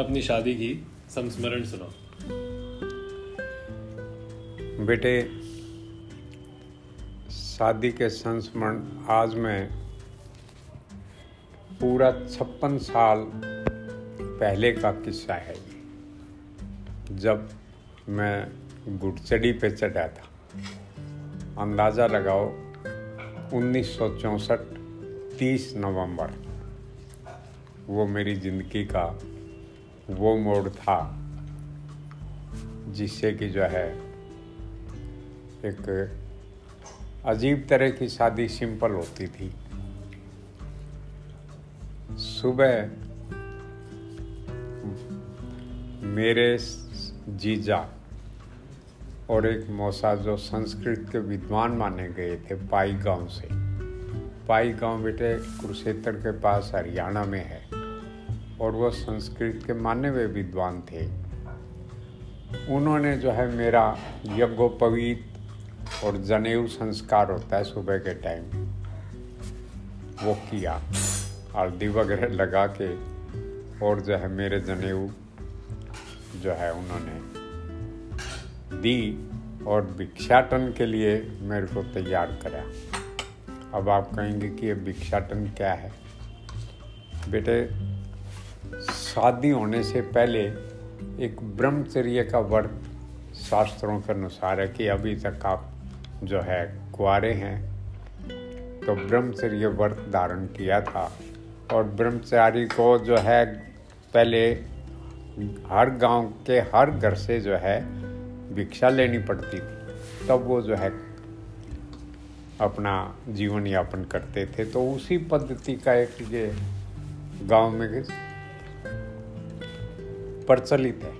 अपनी शादी की। संस्मरण सुनाओ बेटे, शादी के संस्मरण आज मैं पूरा छप्पन साल पहले का किस्सा है जब मैं गुड़चड़ी पे चढ़ा था। अंदाज़ा लगाओ, उन्नीस सौ चौंसठ, तीस नवंबर, वो मेरी ज़िंदगी का वो मोड़ था जिससे कि जो है, एक अजीब तरह की शादी सिंपल होती थी। सुबह मेरे जीजा और एक मौसा जो संस्कृत के विद्वान माने गए थे पाई गाँव से। पाई गाँव बेटे कुरुक्षेत्र के पास हरियाणा में है। और वह संस्कृत के माने हुए विद्वान थे। उन्होंने जो है मेरा यज्ञोपवीत और जनेऊ संस्कार होता है सुबह के टाइम वो किया। हल्दी वगैरह लगा के और जो है मेरे जनेऊ जो है उन्होंने दी और भिक्षाटन के लिए मेरे को तैयार करा। अब आप कहेंगे कि ये भिक्षाटन क्या है? बेटे शादी होने से पहले एक ब्रह्मचर्य का व्रत शास्त्रों के अनुसार है कि अभी तक आप जो है कुआरे हैं। तो ब्रह्मचर्य व्रत धारण किया था और ब्रह्मचारी को जो है पहले हर गाँव के हर घर से जो है भिक्षा लेनी पड़ती थी। तब वो जो है अपना जीवन यापन करते थे। तो उसी पद्धति का एक ये गाँव में प्रचलित है।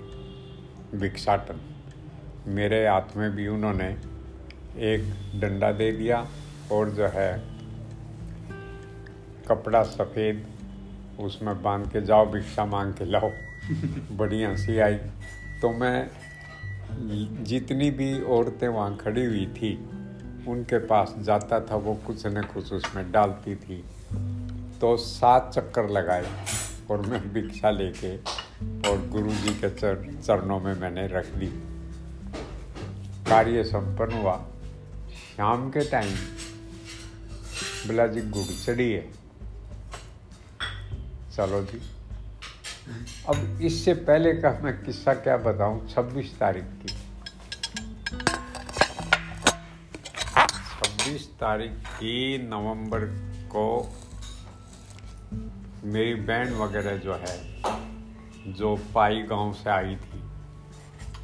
भिक्षाटन मेरे हाथ में भी उन्होंने एक डंडा दे दिया और जो है कपड़ा सफ़ेद उसमें बाँध के जाओ भिक्षा मांग के लाओ। बड़ी हँसी आई। तो मैं जितनी भी औरतें वहाँ खड़ी हुई थी उनके पास जाता था वो कुछ न कुछ उसमें डालती थी। तो सात चक्कर लगाए और मैं भिक्षा लेके और गुरु जी के चर, चरणों में मैंने रख दी। कार्य संपन्न हुआ। शाम के टाइम बोला जी गुड़चड़ी है। चलो जी। अब इससे पहले का मैं किस्सा क्या बताऊँ? 26 तारीख की। 26 तारीख की नवंबर को मेरी बहन वगैरह जो है जो पाई गाँव से आई थी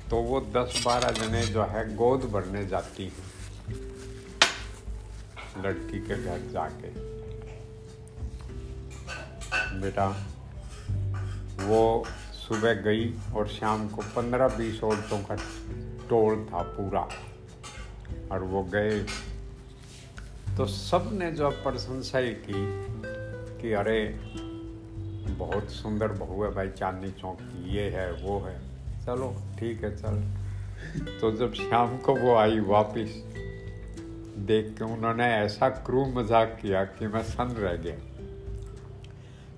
तो वो दस बारह जने जो है गोद भरने जाती हैं लड़की के घर जाके। बेटा, वो सुबह गई और शाम को पंद्रह बीस औरतों का टोल था पूरा, और वो गए। तो सबने जो प्रशंसा की कि अरे बहुत सुंदर बहू है भाई, चांदनी चौक की, ये है, वो है। चलो, ठीक है, चल। तो जब शाम को वो आई वापस, देख के उन्होंने ऐसा क्रू मज़ाक किया कि मैं सन रह गया।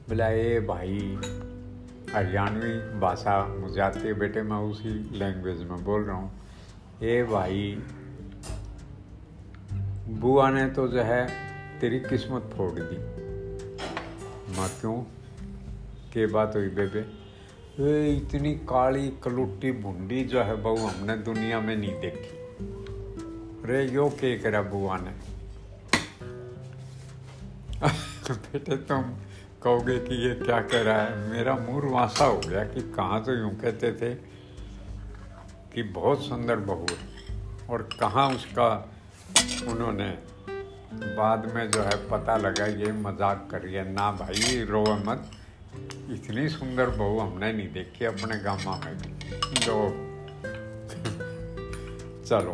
बोला, ए भाई, हरियाणवी भाषा मुझे आती है बेटे, मैं उसी लैंग्वेज में बोल रहा हूँ। ए भाई, बुआ ने तो जो है तेरी किस्मत फोड़ दी। मैं क्यों? के बात हुई बेबे? ए, इतनी काली कलुट्टी भुंडी जो है बहू हमने दुनिया में नहीं देखी। रे यो के करा बुआ ने? बेटे तुम कहोगे कि ये क्या कह रहा है? मेरा मुँह वासा हो गया कि कहाँ तो यूँ कहते थे कि बहुत सुंदर बहू है। और कहाँ उसका उन्होंने बाद में जो है पता लगा ये मज़ाक करिए। ना भाई रो मत। इतनी सुंदर बहू हमने नहीं देखी, अपने गामा में जो चलो।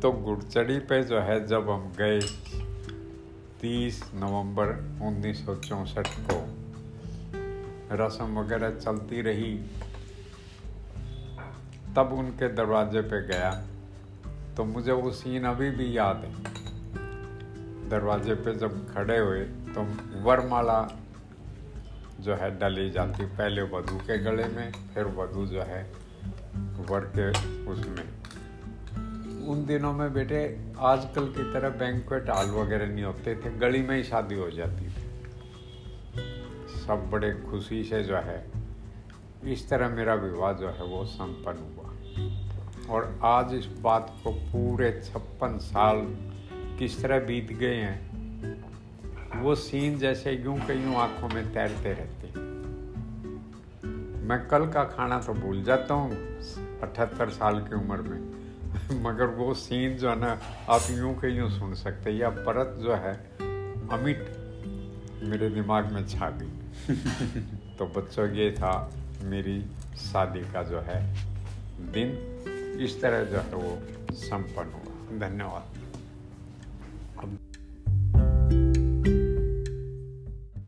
तो गुड़चड़ी पे जो है, जब हम गए 30 नवंबर उन्नीस को, रस्म वगैरह चलती रही, तब उनके दरवाजे पे गया। तो मुझे वो सीन अभी भी याद है। दरवाजे पे जब खड़े हुए तो वरमाला जो है डली जाती पहले वधु के गले में, फिर वधु जो है वर के उसमें। उन दिनों में बेटे, आजकल की तरह बैंकुएट हॉल वगैरह नहीं होते थे, गली में ही शादी हो जाती थी। सब बड़े खुशी से जो है, इस तरह मेरा विवाह जो है वो संपन्न हुआ। और आज इस बात को पूरे छप्पन साल किस तरह बीत गए हैं वो सीन जैसे यूँ के यूँ आँखों में तैरते रहते हैं। मैं कल का खाना तो भूल जाता हूँ, अठहत्तर साल की उम्र में। मगर वो सीन जो है ना, आप यूँ के यूँ सुन सकते या परत जो है अमिट मेरे दिमाग में छा गई। तो बच्चों, ये था मेरी शादी का जो है दिन। इस तरह जो है वो संपन्न हुआ। धन्यवाद।